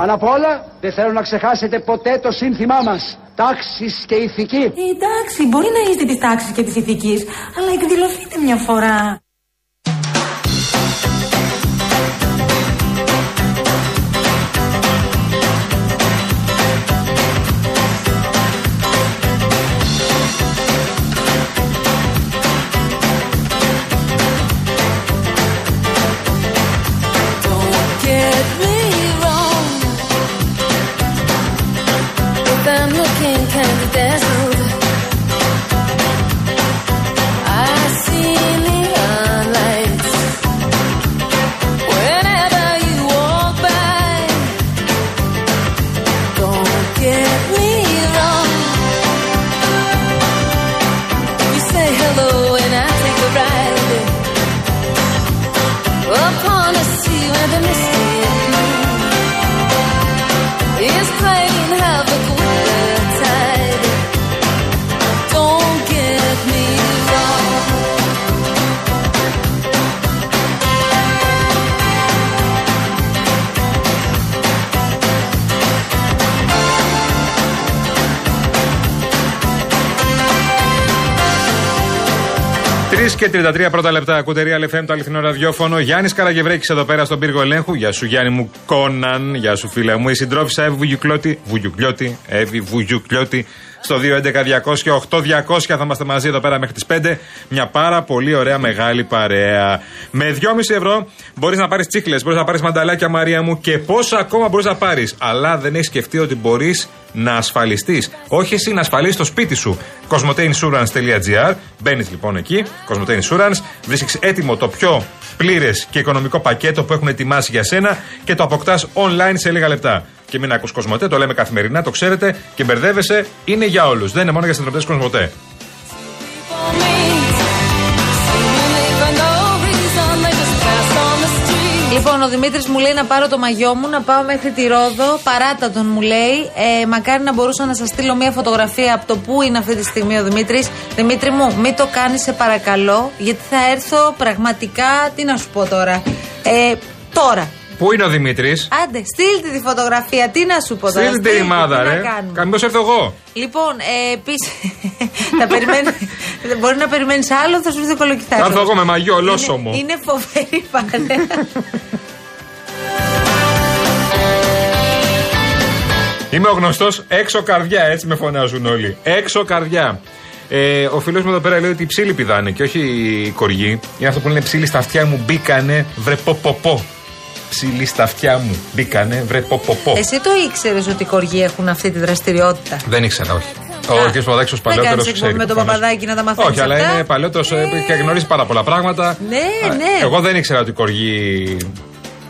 Πάνω απ' όλα δεν θέλω να ξεχάσετε ποτέ το σύνθημά μας. Τάξης και ηθική. Ε, εντάξει, μπορεί να είστε της τάξης και της ηθικής, αλλά εκδηλωθείτε μια φορά. και 33 πρώτα λεπτά. Κουτερία LFM, το αληθινό ραδιόφωνο. Γιάννης Καραγευρέκης εδώ πέρα στον πύργο ελέγχου. Γεια σου, Γιάννη μου, Κόναν. για σου, φίλε μου. Η συντρόφισα Εύη Βουγιουκλώτη. Βουγιουκλώτη. Εύη Βουγιουκλώτη. Στο 2.11.200.8.200 θα είμαστε μαζί εδώ πέρα μέχρι τις 5. Μια πάρα πολύ ωραία μεγάλη παρέα. Με 2,5 ευρώ μπορείς να πάρεις τσίχλες, μπορείς να πάρεις μανταλάκια Μαρία μου και πόσα ακόμα μπορείς να πάρεις. Αλλά δεν έχεις σκεφτεί ότι μπορείς να ασφαλιστείς. Όχι εσύ να ασφαλίσεις το σπίτι σου. Cosmoteinsurance.gr. Μπαίνεις λοιπόν εκεί, Cosmote Insurance, βρίσκεις έτοιμο το πιο πλήρες και οικονομικό πακέτο που έχουν ετοιμάσει για σένα και το αποκτάς online σε λίγα λεπτά. Και μην ακούς Κοσμοτέ, το λέμε καθημερινά, το ξέρετε και μπερδεύεσαι. Είναι για όλους. Δεν είναι μόνο για συνδρομητέ Κοσμοτέ. For me, seemingly for no reason, they just pass on the street. Λοιπόν, ο Δημήτρης μου λέει να πάρω το μαγιό μου, να πάω μέχρι τη Ρόδο. Παράτα τον μου λέει. Ε, μακάρι να μπορούσα να σας στείλω μια φωτογραφία από το πού είναι αυτή τη στιγμή ο Δημήτρης. Δημήτρη μου, μην το κάνεις, σε παρακαλώ, γιατί θα έρθω πραγματικά. Τι να σου πω τώρα. Ε, τώρα. Πού είναι ο Δημήτρης; Άντε, στείλτε τη φωτογραφία. Τι να σου πω τώρα. Στείλτε τη στείλτε, ρημάδα, τι να ρε. κάνουμε. Καμπό έρθω εγώ. Λοιπόν, ε, επίση. θα περιμένει. μπορεί να περιμένεις άλλο, θα σου έρθει κολοκυθάκι. Θα έρθω εγώ με μαγιό, ολόσωμο. Είναι, είναι φοβερή παρέα. Είμαι ο γνωστός έξω καρδιά, έτσι με φωνάζουν όλοι. Έξω καρδιά. Ε, ο φίλος μου εδώ πέρα λέει ότι οι ψήλοι πηδάνε και όχι οι κοργοί. Είναι αυτό που λένε ψήλοι στα αυτιά μου μπήκανε βρε πο, πο, πο. Ψήλοι στα αυτιά μου μπήκανε βρε πο, πο, πο. Εσύ το ήξερες ότι οι κοργοί έχουν αυτή τη δραστηριότητα; Δεν ήξερα, όχι. Ο κ. Παπαδάκης ω Δεν παλαιότερος κάνεις ξέρει. εκπομπή με τον προφανώς. Παπαδάκη να τα μαθαίνεις Όχι, αλλά αυτά; είναι παλαιότερος και γνωρίζει πάρα πολλά πράγματα. Ναι, Α, ναι. Εγώ δεν ήξερα ότι κοργεί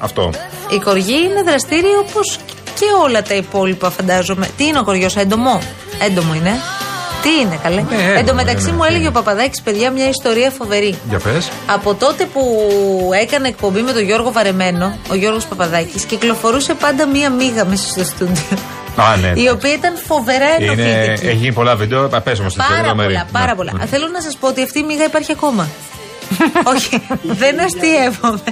αυτό. Η κοργή είναι δραστήρια όπως και όλα τα υπόλοιπα, φαντάζομαι. Τι είναι ο κοριό, έντομο; Έντομο είναι. Τι είναι, καλέ; Ναι, έντομο Εν τω μεταξύ είναι. μου έλεγε ο Παπαδάκης, παιδιά, μια ιστορία φοβερή. Για πες. Από τότε που έκανε εκπομπή με τον Γιώργο Βαρεμένο, ο Γιώργος Παπαδάκης, κυκλοφορούσε πάντα μία μίγα μέσα στο στούντιο. Α, ναι. Η οποία ήταν φοβερά Είναι, ενοχλητική. έχει γίνει πολλά βίντεο. Πες όμως την Πάρα λεπτομέρεια. πολλά, πάρα Ναι. πολλά. Ναι. Θέλω να σας πω ότι αυτή η μίγα υπάρχει ακόμα. Όχι, δεν αστείευομαι.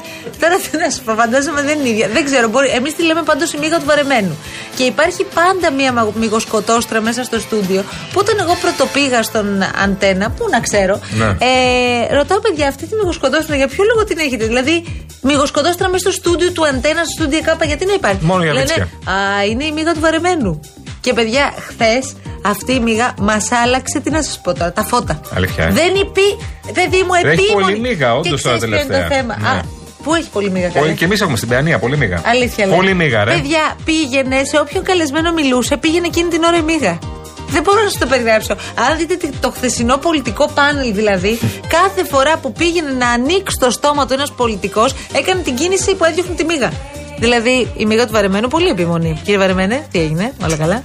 Τώρα τι να σου πω, φαντάζομαι δεν είναι ίδια. Δεν ξέρω, μπορεί. Εμείς τη λέμε πάντως η μίγα του βαρεμένου. Και υπάρχει πάντα μία μα- μυγοσκοτόστρα μέσα στο στούντιο που όταν εγώ πρωτοπήγα στον αντένα, πού να ξέρω, Ναι. ε, ρωτάω παιδιά, αυτή τη μυγοσκοτόστρα για ποιο λόγο την έχετε; Δηλαδή, μυγοσκοτόστρα μέσα στο στούντιο του αντένα, στο στούντιο κάπα, γιατί να υπάρχει; Μόνο για Λένε, βίτσια. Α, είναι η μίγα του βαρεμένου. Και παιδιά, χθες αυτή η μίγα μας άλλαξε, τι να σας πω τώρα, τα φώτα. Αλήθεια, ε; Δεν είπε, παιδί μου, Έχει επίμονη. πολύ μίγα, όντως, Και ξέρεις τώρα ποιο είναι το τελευταία. θέμα. Ναι. Α, πού έχει πολύ μίγα, καλέ; Πολύ, και εμείς έχουμε στην Παιανία πολύ μίγα. Αλήθεια λέω. Πολύ μίγα, ρε. Παιδιά, πήγαινε σε όποιον καλεσμένο μιλούσε, πήγαινε εκείνη την ώρα η μίγα. Δεν μπορώ να σας το περιγράψω. Αν δείτε τι- το χθεσινό πολιτικό πάνελ, δηλαδή, κάθε φορά που πήγαινε να ανοίξει το στόμα του ένας πολιτικός, έκανε την κίνηση που έδιωχνε τη μίγα. Δηλαδή, η μίγα του Βαρεμένου, πολύ επιμονή. Κύριε Βαρεμένε, τι έγινε, όλα καλά;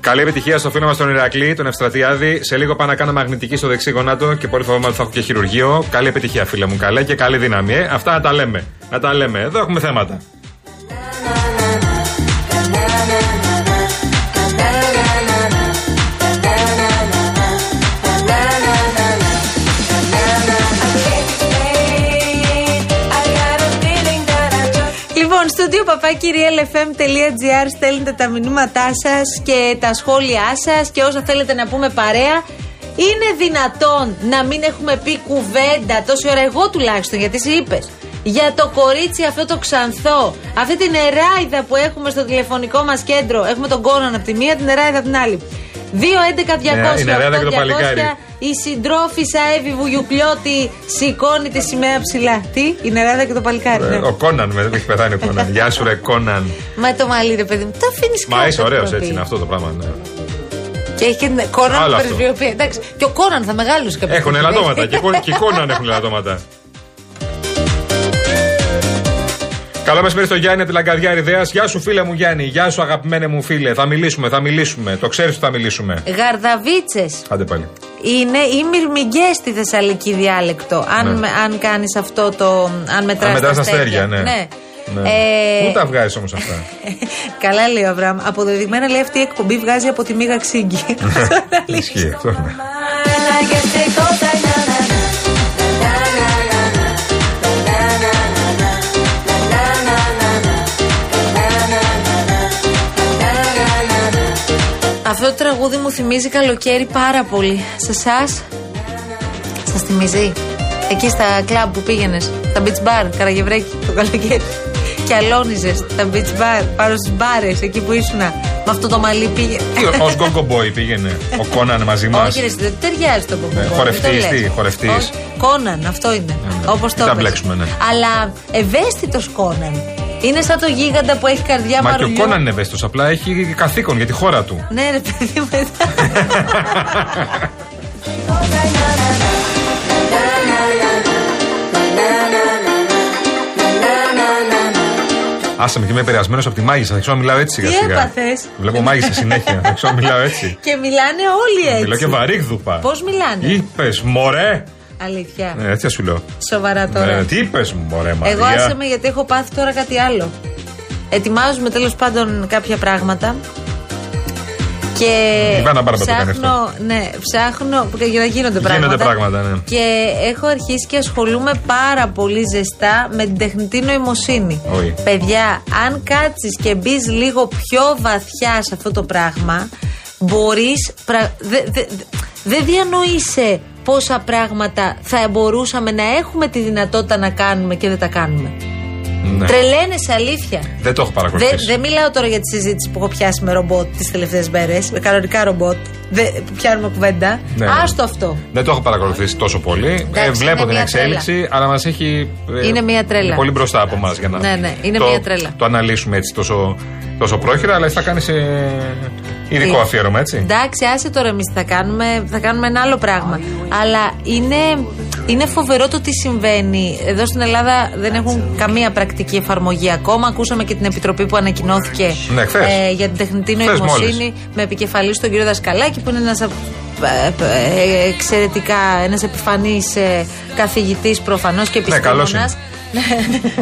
Καλή επιτυχία στο φίλο μας τον Ηρακλή, τον Ευστρατιάδη. Σε λίγο πάω να κάνω μαγνητική στο δεξί γονάτο και πολύ φοβάμαι ότι θα έχω και χειρουργείο. Καλή επιτυχία, φίλε μου. Καλέ και καλή δύναμη. Ε. Αυτά να τα λέμε. Να τα λέμε. Εδώ έχουμε θέματα. Λοιπόν, στο δύο παπάκυριαλfm.gr στέλνετε τα μηνύματά σας και τα σχόλιά σας και όσα θέλετε να πούμε παρέα. Είναι δυνατόν να μην έχουμε πει κουβέντα τόση ώρα, εγώ τουλάχιστον, γιατί εσύ είπες. Για το κορίτσι αυτό το ξανθό, αυτή την εράιδα που έχουμε στο τηλεφωνικό μας κέντρο. Έχουμε τον Κόναν από τη μία, την εράιδα από την άλλη. 2, 11, 200, Ναι, η Νεράιδα και το 8, 200. Παλικάρι. Η συντρόφισσα Εύη Βουγιουκλιώτη σηκώνει τη σημαία ψηλά. Τι, η νεράδα και το παλικάρι. Ε, ναι. Ο Κόναν, με έχει πεθάνει ο Κόναν. Γεια σου, ρε Κόναν. Μα το μαλλί, ρε παιδί μου, το αφήνεις κάτω. Μα είσαι ωραίος το έτσι πει. είναι αυτό το πράγμα. ναι. Και έχει και την Κόναν Άλλο που αυτό. πρεσβειοποιεί. Εντάξει, και ο Κόναν θα μεγάλωσε κάποια Έχουν στιγμή. ελαττώματα. Και Κο- και οι Κόναν έχουν ελαττώματα. Καλό μεσημέρι στο Γιάννη από τη Λαγκαδιά Ιδέα. Γεια σου, φίλε μου Γιάννη. Γεια σου, αγαπημένε μου φίλε. Θα μιλήσουμε, θα μιλήσουμε. Το ξέρεις ότι θα μιλήσουμε. Γαρδαβίτσες Άντε πάλι. Είναι οι μυρμηγκέ στη Θεσσαλική διάλεκτο. Αν, Ναι. με- αν κάνεις αυτό το. Αν μετράς Αν μετράς τα αστέρια, ναι. ναι. Ναι. Ε, Πού τα βγάζεις όμως αυτά; Καλά λέει ο Αβραάμ. Αποδεδειγμένα λέει αυτή η εκπομπή βγάζει από τη μίγα ξύγκη. Ισχύει αυτό. Αυτό το τραγούδι μου θυμίζει καλοκαίρι πάρα πολύ. Σε εσάς, σας θυμίζει; Εκεί στα κλαμπ που πήγαινες, τα beach bar, Καραγευρέκι, το καλοκαίρι. Και αλώνιζες τα beach bar, πάνω στις μπάρες, εκεί που ήσουν. Με αυτό το μαλλί πήγαινε. Τι, ως Γκόγκο Boy πήγαινε ο Κόναν μαζί μας. Όχι, ρε, εσύ, δεν ταιριάζει το κοκκό. Ναι, χορευτής, τι, χορευτής. Κόναν, αυτό είναι. ναι. Όπως Μην το τα πες. μπλέξουμε, ναι. Αλλά ευαίσθητος Κόναν. Είναι σαν το γίγαντα που έχει καρδιά Μα και ο μαρουλιού. Κόναν είναι ευαίσθητος. Απλά έχει καθήκον για τη χώρα του. Ναι, ρε παιδί μου. Άσε με και είμαι επηρεασμένος από τη μάγισσα. Θα ξέρω να μιλάω έτσι σιγά Τι σιγά. έπαθες; Βλέπω μάγισσα συνέχεια. Θα ξέρω να μιλάω έτσι. Και μιλάνε όλοι έτσι. Μιλάω και βαρύγδουπα. Πώς μιλάνε; Είπες, μωρέ. Αλήθεια. Ε, έτσι σου λέω. Σοβαρά τώρα. Ε, τι είπες, μωρέ, Μαρία. Εγώ άσε με γιατί έχω πάθει τώρα κάτι άλλο. Ετοιμάζουμε τέλος πάντων κάποια πράγματα. Και Η Βάνα Μπάρμπα το κάνει ψάχνω, ναι, ψάχνω για να γίνονται πράγματα. Γίνονται πράγματα, ναι. Και έχω αρχίσει και ασχολούμαι πάρα πολύ ζεστά με την τεχνητή νοημοσύνη. Όχι. Παιδιά, αν κάτσεις και μπεις λίγο πιο βαθιά σε αυτό το πράγμα, μπορείς... πρα- δε- δε- δε- Δεν διανοείσαι πόσα πράγματα θα μπορούσαμε να έχουμε τη δυνατότητα να κάνουμε και δεν τα κάνουμε. Ναι. Τρελαίνεσαι, αλήθεια. Δεν το έχω Δεν παρακολουθήσει. δεν μιλάω τώρα για τη συζήτηση που έχω πιάσει με ρομπότ τις τελευταίες μέρες, με κανονικά ρομπότ. Δεν- που πιάνουμε κουβέντα. Ναι. Άστο αυτό. Δεν το έχω παρακολουθήσει τόσο πολύ. Εντάξει, ε, βλέπω είναι την μια εξέλιξη, αλλά μας έχει. ε, Είναι μια τρέλα. Πολύ μπροστά από εμά για να Ναι, ναι, είναι το, μια τρέλα. το αναλύσουμε έτσι τόσο, τόσο πρόχειρα, αλλά εσύ θα κάνει ειδικό Τι; αφιέρωμα, έτσι. Εντάξει, άσε τώρα εμείς θα κάνουμε, θα κάνουμε ένα άλλο πράγμα. Αλλά είναι, είναι φοβερό το τι συμβαίνει. Εδώ στην Ελλάδα δεν έχουν καμία πρακτική εφαρμογή ακόμα. Ακούσαμε και την επιτροπή που ανακοινώθηκε Ναι, χθες. ε, για την τεχνητή Χθες νοημοσύνη μόλις. με επικεφαλής στον κύριο Δασκαλάκη που είναι ένας εξαιρετικά ένας επιφανής ε, καθηγητής προφανώς και Ναι, καλός επιστήμονας. Καλούτσικος.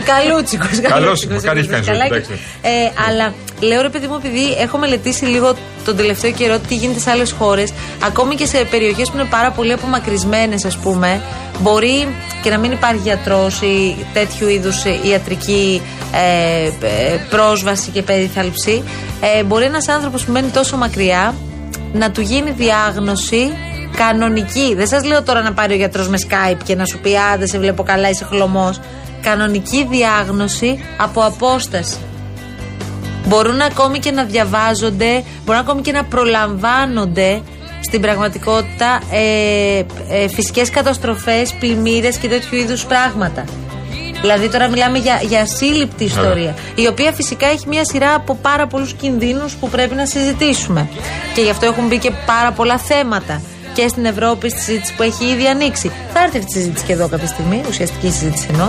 Καλός, καλούτσικος, κάτι έχει κάνει στη ζωή του, Δασκαλάκη. εντάξει. Ε, αλλά λέω ρε παιδί μου, επειδή έχω μελετήσει λίγο τον τελευταίο καιρό τι γίνεται σε άλλες χώρες, ακόμη και σε περιοχές που είναι πάρα πολύ απομακρυσμένες, ας πούμε, μπορεί και να μην υπάρχει γιατρός ή τέτοιου είδους ιατρική ε, ε, πρόσβαση και περίθαλψη. Ε, μπορεί ένας άνθρωπος που μένει τόσο μακριά να του γίνει διάγνωση κανονική. Δεν σας λέω τώρα να πάρει ο γιατρός με Skype και να σου πει Άντε, σε βλέπω καλά, είσαι χλωμός. Κανονική διάγνωση από απόσταση. Μπορούν ακόμη και να διαβάζονται, μπορούν ακόμη και να προλαμβάνονται στην πραγματικότητα ε, ε, φυσικές καταστροφές, πλημμύρες και τέτοιου είδους πράγματα. Δηλαδή τώρα μιλάμε για, για σύλληπτη ιστορία, η οποία φυσικά έχει μια σειρά από πάρα πολλούς κινδύνους που πρέπει να συζητήσουμε. Και γι' αυτό έχουν μπει και πάρα πολλά θέματα και στην Ευρώπη στη συζήτηση που έχει ήδη ανοίξει. Θα έρθει αυτή η συζήτηση και εδώ κάποια στιγμή, ουσιαστική συζήτηση εννοώ.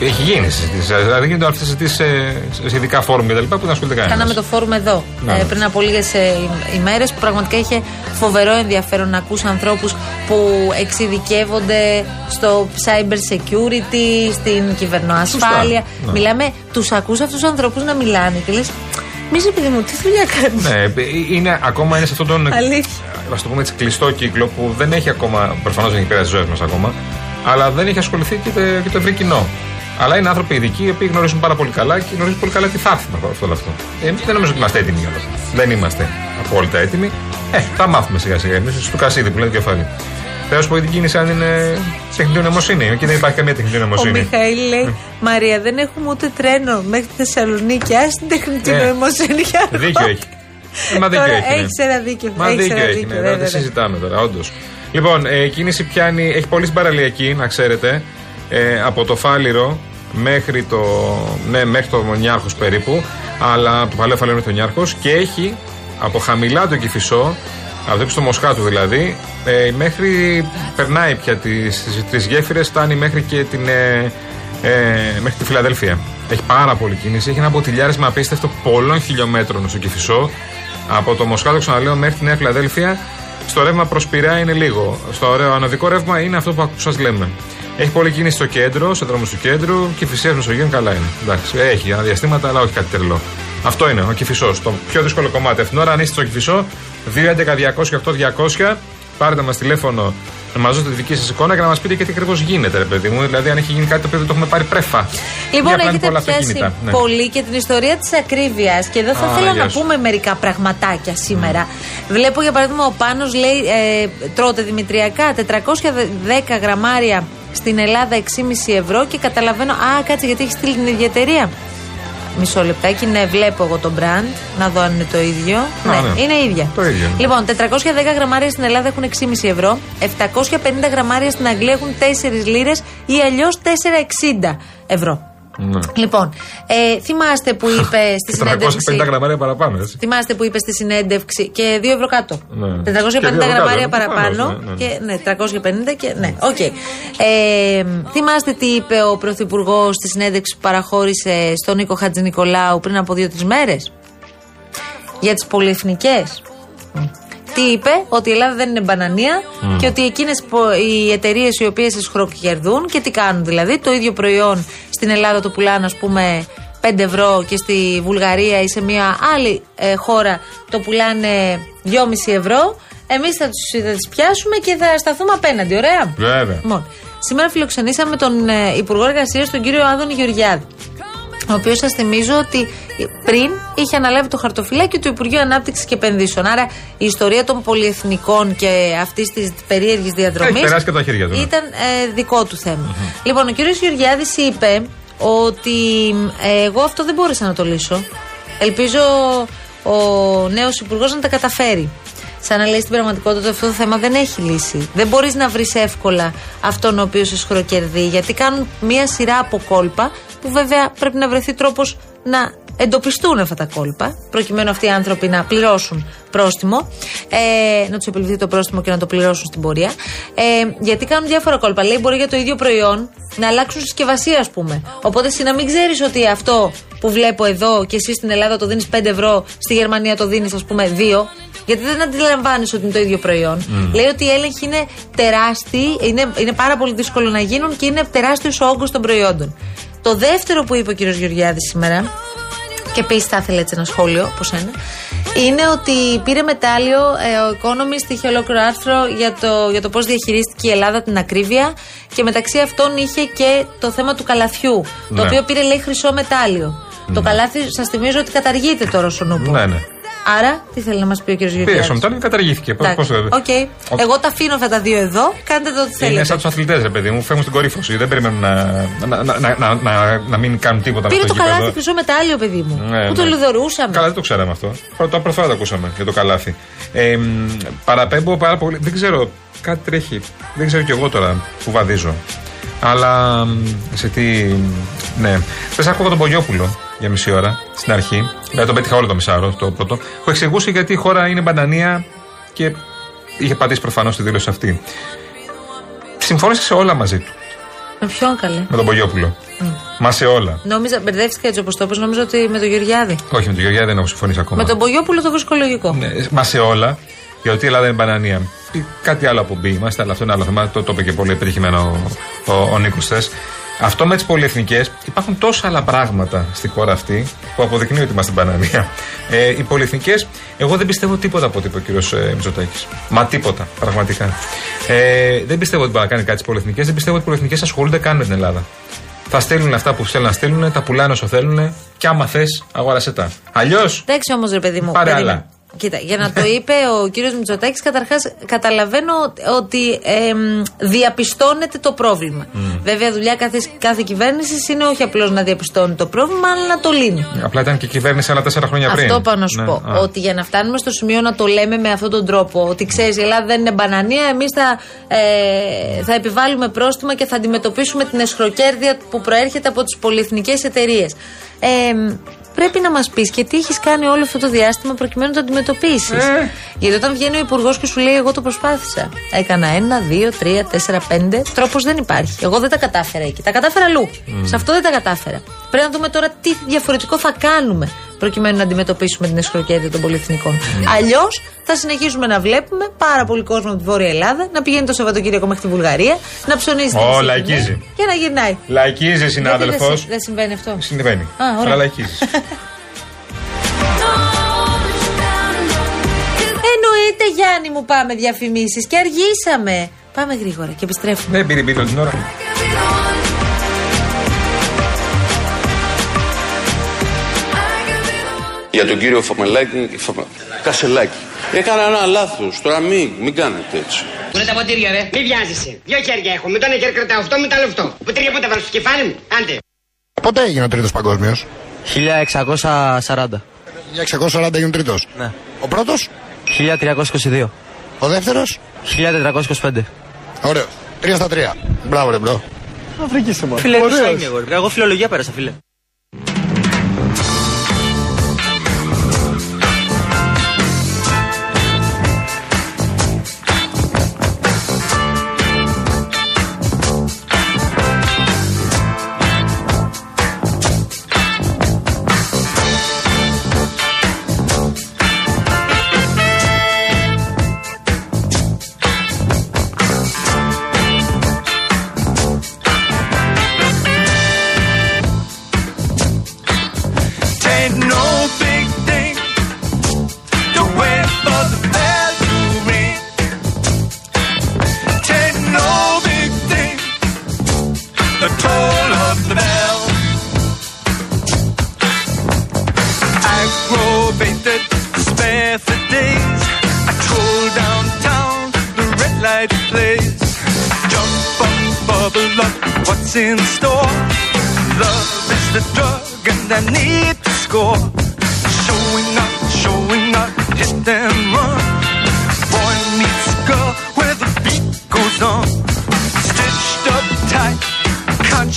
Ε, έχει γίνει συζήτηση. Δηλαδή γίνονται αυτές τις συζητήσεις σε, σε ειδικά φόρουμ κτλ. που δεν ασχολείται κανένας. Κάναμε το φόρουμ εδώ Ναι. ε, πριν από λίγες ημέρες που πραγματικά είχε φοβερό ενδιαφέρον να ακούς ανθρώπους που εξειδικεύονται στο cyber security, στην κυβερνοασφάλεια. Σωστά, ναι. Μιλάμε, τους ακούς αυτούς τους ανθρώπους να μιλάνε και λες μη ρε παιδί μου, τι δουλειά κάνεις; Ναι, ε, είναι, ακόμα είναι σε αυτόν τον. Αλήθεια. Α το πούμε έτσι, κλειστό κύκλο που δεν έχει ακόμα. Προφανώς δεν έχει πέρασει τι ζωέ μας ακόμα. Αλλά δεν έχει ασχοληθεί και το, και το ευρύ κοινό. Αλλά είναι άνθρωποι ειδικοί οι οποίοι γνωρίζουν πάρα πολύ καλά και γνωρίζουν πολύ καλά τι θα έρθει με αυτό όλο αυτό. Ε, δεν νομίζω ότι είμαστε έτοιμοι για αυτό. Δεν είμαστε απόλυτα έτοιμοι. Ε, θα μάθουμε σιγά σιγά εμείς στο κασίδι που λένε κεφάλι. Θέλω να σου πω την κίνηση αν είναι τεχνητή νοημοσύνη. Εκεί δεν υπάρχει καμία τεχνητή Ο νοημοσύνη. Μιχαήλ λέει: Μαρία, δεν έχουμε ούτε τρένο μέχρι τη Θεσσαλονίκη. Α την τεχνητή Ναι. νοημοσύνη για να Δίκιο έχει. Ε, Μα δίκιο Τώρα έχει. ναι. έχεις ένα δίκιο. Μα έχεις δίκιο ένα έχει. δίκιο, Ναι, βέβαια, δεν ναι. συζητάμε τώρα, όντως. Λοιπόν, ε, η κίνηση πιάνει, έχει πολύ στην παραλιακή, να ξέρετε. Ε, από το Φάληρο μέχρι το, ναι, μέχρι το Νιάρχος περίπου. Αλλά από το παλαιό Φάληρο μέχρι το Νιάρχος. Και έχει από χαμηλά το Κυφισό, από το στο Μοσχάτου δηλαδή, ε, μέχρι. περνάει πια τις τρει γέφυρες, φτάνει μέχρι και την. Ε, ε, μέχρι τη Φιλαδέλφια. Έχει πάρα πολύ κίνηση. Έχει ένα μποτιλιάρισμα απίστευτο πολλών χιλιόμετρων στο Κυφισό. Από το Μοσχάτο, ξαναλέω, μέχρι τη Νέα Φιλαδέλφια. Στο ρεύμα προς Πειραιά είναι λίγο. Στο ωραίο ανωδικό ρεύμα είναι αυτό που σας λέμε. Έχει πολλή κίνηση στο κέντρο, σε δρόμους του κέντρου και φυσικά Μεσογείων καλά είναι. Εντάξει, έχει αναδιαστήματα, αλλά όχι κάτι τρελό. Αυτό είναι ο Κυφισό. Το πιο δύσκολο κομμάτι. Αυτήν την ώρα, αν είστε στο Κυφισό, 211-200-8200, πάρετε μας τηλέφωνο να μα δώσετε τη δική σας εικόνα και να μας πείτε και τι ακριβώς γίνεται, ρε παιδί μου. Δηλαδή, αν έχει γίνει κάτι το οποίο δεν το έχουμε πάρει πρέφα. Λοιπόν, Για πλάνη έχετε πολλά πιάσει αυτοκίνητα. Ναι. πολύ και την ιστορία της ακρίβειας. Και εδώ θα Α, ήθελα γεια να σου. πούμε μερικά πραγματάκια σήμερα. Βλέπω για παράδειγμα ο Πάνος λέει ε, τρώτε δημητριακά 410 γραμμάρια στην Ελλάδα 6,5 ευρώ και καταλαβαίνω. Α, κάτσε γιατί έχεις στείλει την ίδια εταιρεία; Μισό λεπτάκι, ναι, βλέπω εγώ το brand. Να δω αν είναι το ίδιο. ναι, ναι. είναι ίδια. Το ίδιο. Λοιπόν, 410 γραμμάρια στην Ελλάδα έχουν 6,5 ευρώ. 750 γραμμάρια στην Αγγλία έχουν 4 λίρες ή αλλιώς 4,60 ευρώ. Ναι. Λοιπόν, ε, θυμάστε που είπε στη 450 συνέντευξη. γραμμάρια παραπάνω, έτσι. Θυμάστε που είπε στη συνέντευξη και 2 ευρώ κάτω. Ναι. 450 Και δύο ευρώ γραμμάρια κάτω, παραπάνω. προφανώς, ναι, ναι. Και, ναι, 350 και. Ναι, οκ. Ε, θυμάστε τι είπε ο Πρωθυπουργός στη συνέντευξη που παραχώρησε στον Νίκο Χατζηνικολάου πριν από 2-3 μέρες; Για τις πολυεθνικές. Τι είπε, ότι η Ελλάδα δεν είναι μπανανία και ότι εκείνες πο- οι εταιρείες οι οποίες εσχροκερδούν και τι κάνουν δηλαδή. Το ίδιο προϊόν στην Ελλάδα το πουλάνε, ας πούμε, 5 ευρώ και στη Βουλγαρία ή σε μια άλλη ε, χώρα το πουλάνε 2,5 ευρώ. Εμείς θα, τους- θα τις πιάσουμε και θα σταθούμε απέναντι, ωραία; Βέβαια. Λοιπόν, σήμερα φιλοξενήσαμε τον ε, Υπουργό Εργασίας, τον κύριο Άδωνη Γεωργιάδη. Ο οποίος σας θυμίζω ότι πριν είχε αναλάβει το χαρτοφυλάκιο του Υπουργείου Ανάπτυξης και Επενδύσεων. Άρα η ιστορία των πολυεθνικών και αυτής της περίεργης διαδρομής. Έχει περάσει και από τα χέρια του, ναι. Ήταν ε, δικό του θεμα Λοιπόν, ο κύριος Γεωργιάδης είπε ότι ε, εγώ αυτό δεν μπόρεσα να το λύσω. Ελπίζω ο νέος υπουργός να τα καταφέρει. Σαν να λέει στην πραγματικότητα αυτό το θέμα δεν έχει λύση. Δεν μπορείς να βρεις εύκολα αυτόν ο οποίος σε σχροκερδεί, γιατί κάνουν μία σειρά από κόλπα που βέβαια πρέπει να βρεθεί τρόπος να εντοπιστούν αυτά τα κόλπα, προκειμένου αυτοί οι άνθρωποι να πληρώσουν πρόστιμο, ε, να τους επιληφθεί το πρόστιμο και να το πληρώσουν στην πορεία. Ε, γιατί κάνουν διάφορα κόλπα. Λέει μπορεί για το ίδιο προϊόν να αλλάξουν συσκευασία, ας πούμε. Οπότε εσύ να μην ξέρεις ότι αυτό που βλέπω εδώ και εσύ στην Ελλάδα το δίνεις 5 ευρώ, στη Γερμανία το δίνεις, ας πούμε, 2. Γιατί δεν αντιλαμβάνεις ότι είναι το ίδιο προϊόν. Λέει ότι οι έλεγχοι είναι τεράστιοι, είναι, είναι πάρα πολύ δύσκολο να γίνουν και είναι τεράστιος ο όγκος των προϊόντων. Το δεύτερο που είπε ο κ. Γεωργιάδης σήμερα, και επίσης θα ήθελα έτσι ένα σχόλιο από σένα, είναι ότι πήρε μετάλλιο ε, ο Economist, είχε ολόκληρο άρθρο για το, για το πώς διαχειρίστηκε η Ελλάδα την ακρίβεια και μεταξύ αυτών είχε και το θέμα του καλαθιού, το Ναι. οποίο πήρε λέει χρυσό μετάλλιο. Το καλάθι, σας θυμίζω ότι καταργείται τώρα στον Νούπο. Ναι, ναι. Άρα, τι θέλει να μας πει ο κ. Πήρε Γεωργιάδης; στο μετάλλιο και καταργήθηκε. Πώς Εντάξει, Οκ. Εγώ τα αφήνω αυτά τα δύο εδώ. Κάντε το ό,τι Είναι θέλετε. σαν τους αθλητές, ρε παιδί μου, φεύγουν στην κορύφωση. Δεν περιμένουν να, να, να, να, να, να, να μην κάνουν τίποτα Πήρε με το στο καλάθι γήπεδο. χρυσό μετάλλιο, παιδί μου. Ναι, που το ναι. λιδωρούσαμε. Καλά, δεν το ξέραμε αυτό. Πρώτα πρώτη φορά το ακούσαμε για το καλάθι. Ε, μ, παραπέμπω πάρα πολύ. Δεν ξέρω, κάτι τρέχει. Δεν ξέρω κι εγώ τώρα που βαδίζω. Αλλά μ, σε τι. Ναι. Πε ακούγα τον Πογιόπουλο; Για μισή ώρα στην αρχή. Δηλαδή τον πέτυχα όλο το μισάωρο το πρώτο. Που εξηγούσε γιατί η χώρα είναι μπανανία και είχε πατήσει προφανώς τη δήλωση αυτή. Συμφώνησες σε όλα μαζί του. Με ποιον καλέ; Με τον Πογιόπουλο. Μα σε όλα. Νόμιζα, μπερδεύτηκα έτσι όπως το είπες, Νόμιζα ότι με τον Γεωργιάδη. Όχι, με τον Γεωργιάδη δεν έχω συμφωνήσει ακόμα. Με τον Πογιόπουλο το βρίσκω λογικό. Ναι, μα σε όλα. Γιατί η Ελλάδα είναι μπανανία. Ή Κάτι άλλο από μπει είμαστε, αλλά αυτό είναι άλλο θέμα. Το, το είπε και πολύ επιτυχημένο ο, ο, ο Νίκος χθες. Αυτό με τις πολυεθνικές, υπάρχουν τόσα άλλα πράγματα στη χώρα αυτή που αποδεικνύει ότι είμαστε μπανανία. Ε, οι πολυεθνικές, εγώ δεν πιστεύω τίποτα από ό,τι είπε ο κύριος ε, Μητσοτάκης. Μα τίποτα, πραγματικά. Ε, δεν πιστεύω ότι μπορεί να κάνει κάτι στι πολυεθνικές, δεν πιστεύω ότι οι πολυεθνικές ασχολούνται καν με την Ελλάδα. Θα στείλουν αυτά που θέλουν να στείλουν, τα πουλάνε όσο θέλουν και άμα θες, αγόρασε τα. Αλλιώς. Εντάξει όμως, ρε παιδί μου. Πάρε περίμενε. άλλα. Κοίτα, για να το είπε ο κύριος Μητσοτάκης, καταρχάς καταλαβαίνω ότι εμ, διαπιστώνεται το πρόβλημα. Βέβαια, δουλειά κάθε, κάθε κυβέρνησης είναι όχι απλώς να διαπιστώνει το πρόβλημα, αλλά να το λύνει. Απλά ήταν και η κυβέρνηση άλλα τέσσερα χρόνια πριν. Αυτό πάω να σου Ναι, πω. α. Ότι για να φτάνουμε στο σημείο να το λέμε με αυτόν τον τρόπο, ότι ξέρεις, η Ελλάδα δεν είναι μπανανία, εμείς θα, ε, θα επιβάλλουμε πρόστιμα και θα αντιμετωπίσουμε την εσχροκέρδεια που προέρχεται από τις πολυεθνικές εταιρείες. Ε, πρέπει να μας πεις και τι έχεις κάνει όλο αυτό το διάστημα προκειμένου να το αντιμετωπίσεις. Ε. Γιατί όταν βγαίνει ο υπουργός και σου λέει: Εγώ το προσπάθησα. Έκανα ένα, δύο, τρία, τέσσερα, πέντε. Τρόπος δεν υπάρχει. Εγώ δεν τα κατάφερα εκεί. Τα κατάφερα αλλού. Σε αυτό δεν τα κατάφερα. Πρέπει να δούμε τώρα τι διαφορετικό θα κάνουμε προκειμένου να αντιμετωπίσουμε την εσχροκέρδεια των πολυεθνικών. Αλλιώς θα συνεχίσουμε να βλέπουμε πάρα πολύ κόσμο από τη Βόρεια Ελλάδα να πηγαίνει το Σαββατοκύριακο μέχρι τη Βουλγαρία, να ψωνίζει την Ω, Ισημερινή λαϊκίζει. και να γυρνάει. Λαϊκίζει, συνάδελφο. Γιατί δεν, συ- δεν συμβαίνει αυτό; Συμβαίνει. Α, ωραία. Αλλά λαϊκίζεις. Εννοείται Γιάννη μου πάμε διαφημίσεις και αργήσαμε. Πάμε γρήγορα και επιστρέφουμε. Δεν πήρε μπίτι όλη την ώρα. Για τον κύριο Φαμελάκη, Φαμα... Κασελάκη. Έκανα ένα λάθος. Τώρα μην, μην κάνετε έτσι. Πού είναι τα ποτήρια, ρε. Μη βιάζεσαι. Δύο χέρια έχω. Με το ένα χέρι κρατάω αυτό, με το άλλο αυτό. Ποτήρια πού τα βάλω στο κεφάλι μου; Άντε. Πότε έγινε ο τρίτος παγκόσμιος; 1640. 1640 έγινε ο τρίτος. Ναι. Ο πρώτος, 1322. ο δεύτερος; 1425. Ωραίος. 3 στα 3. Μπράβο, ρε bro. Φίλε, τι είναι εγώ. ρε. Εγώ φιλολογία πέρασα, φίλε.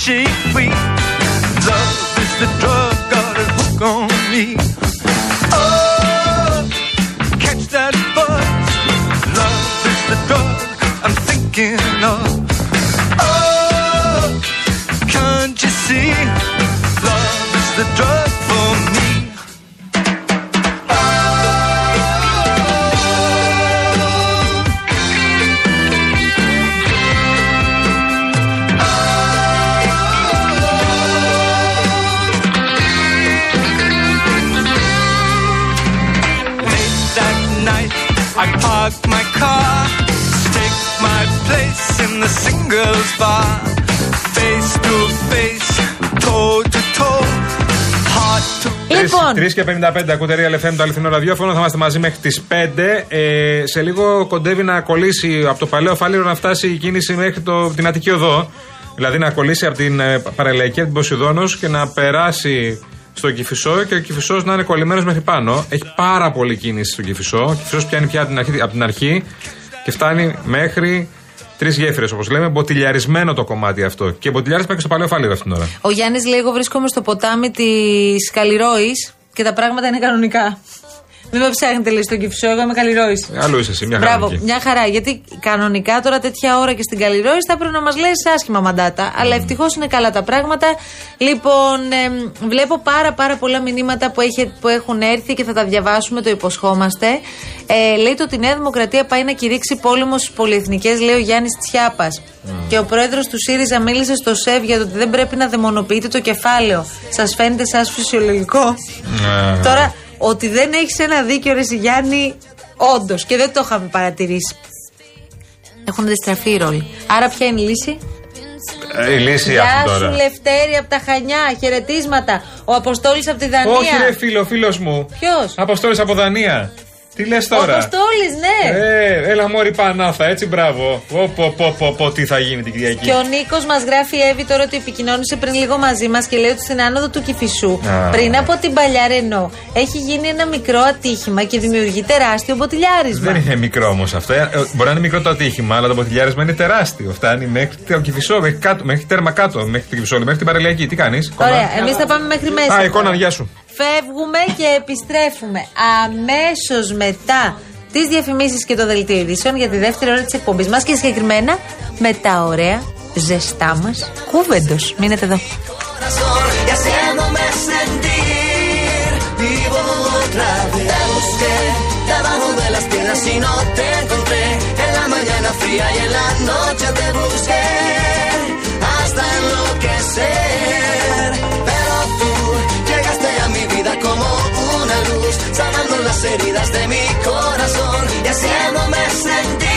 cheek. Park my car, take my place in the singles bar. Face to face, toe to toe, heart to Λοιπόν, 3 και 55 ακούτε Real FM το αληθινό ραδιόφωνο. Θα είμαστε μαζί μέχρι τις 5. Ε, σε λίγο κοντεύει να κολλήσει από το παλαιό φάληρο να φτάσει η κίνηση μέχρι το, την Αττική Οδό. Δηλαδή να κολλήσει από την ε, Παραλαϊκή, από την Ποσειδόνος και να περάσει στο Κυφισό και ο Κυφισό να είναι κολλημένος μέχρι πάνω. Έχει πάρα πολύ κίνηση στο Κυφισό. Ο Κυφισό πιάνει πια από την αρχή, από την αρχή και φτάνει μέχρι τρεις γέφυρες όπως λέμε. Μποτιλιαρισμένο το κομμάτι αυτό. Και μποτιλιάρισμα και στο παλαιό φάληρο αυτήν την ώρα. ο Γιάννης λέει: Εγώ βρίσκομαι στο ποτάμι της Καλλιρόης και τα πράγματα είναι κανονικά. Μην με ψάχνετε, λέει στον Κυφισό, εγώ είμαι Καλλιρόης. Αλλού είσαι εσύ, μια χαρά. Μπράβο, εκεί. μια χαρά. Γιατί κανονικά τώρα τέτοια ώρα και στην Καλλιρόης θα έπρεπε να μας λε άσχημα μαντάτα. Αλλά ευτυχώς είναι καλά τα πράγματα. Λοιπόν, εμ, βλέπω πάρα πάρα πολλά μηνύματα που, έχει, που έχουν έρθει και θα τα διαβάσουμε, το υποσχόμαστε. Ε, λέει το ότι η Νέα Δημοκρατία πάει να κηρύξει πόλεμος στι πολυεθνικές, λέει ο Γιάννης Τσιάπας. Και ο πρόεδρος του ΣΥΡΙΖΑ μίλησε στο ΣΕΒ για το ότι δεν πρέπει να δαιμονοποιείτε το κεφάλαιο. Σας φαίνεται σαν φυσιολογικό; Ναι. Τώρα, ότι δεν έχεις ένα δίκιο, ρε Γιάννη, όντως και δεν το είχαμε παρατηρήσει. Έχουν αντιστραφεί οι ρόλοι. Άρα, ποια είναι η λύση; Ε, η λύση Γεια αυτή σου τώρα. Λευτέρη από τα Χανιά, χαιρετίσματα. Ο Αποστόλης από τη Δανία. Όχι, ρε φίλο, φίλος μου. Ποιος; Αποστόλης από Δανία. Τι λες Ο τώρα. Αποστόλης, ναι. Ε, έλα μόρι Πανάθα, έτσι μπράβο. Πω, πω, πω, πω, πω, τι θα γίνει την Κυριακή. Και ο Νίκος μας γράφει Εύη τώρα ότι επικοινώνησε πριν λίγο μαζί μας και λέει ότι στην άνοδο του Κυφισού, Α. πριν από την παλιά Ρενό, έχει γίνει ένα μικρό ατύχημα και δημιουργεί τεράστιο μποτιλιάρισμα. Δεν είναι μικρό όμως αυτό. Ε, ε, Μπορεί να είναι μικρό το ατύχημα, αλλά το ποτηλιάρισμα είναι τεράστιο. Φτάνει μέχρι το κυφισό, μέχρι, κάτω, μέχρι τέρμα κάτω, μέχρι την κυφισό, μέχρι την παραλιακή. Τι κάνεις. Ωραία, εμείς θα πάμε μέχρι μέσα. Α, εικόνα, τώρα. γεια σου. Φεύγουμε και επιστρέφουμε αμέσως μετά τις διαφημίσεις και το δελτίο ειδήσεων για τη δεύτερη ώρα της εκπομπής μας και συγκεκριμένα με τα ωραία ζεστά μας κούβεντος. Μείνετε εδώ. y haciéndome las heridas de mi corazón. Y así no me sentí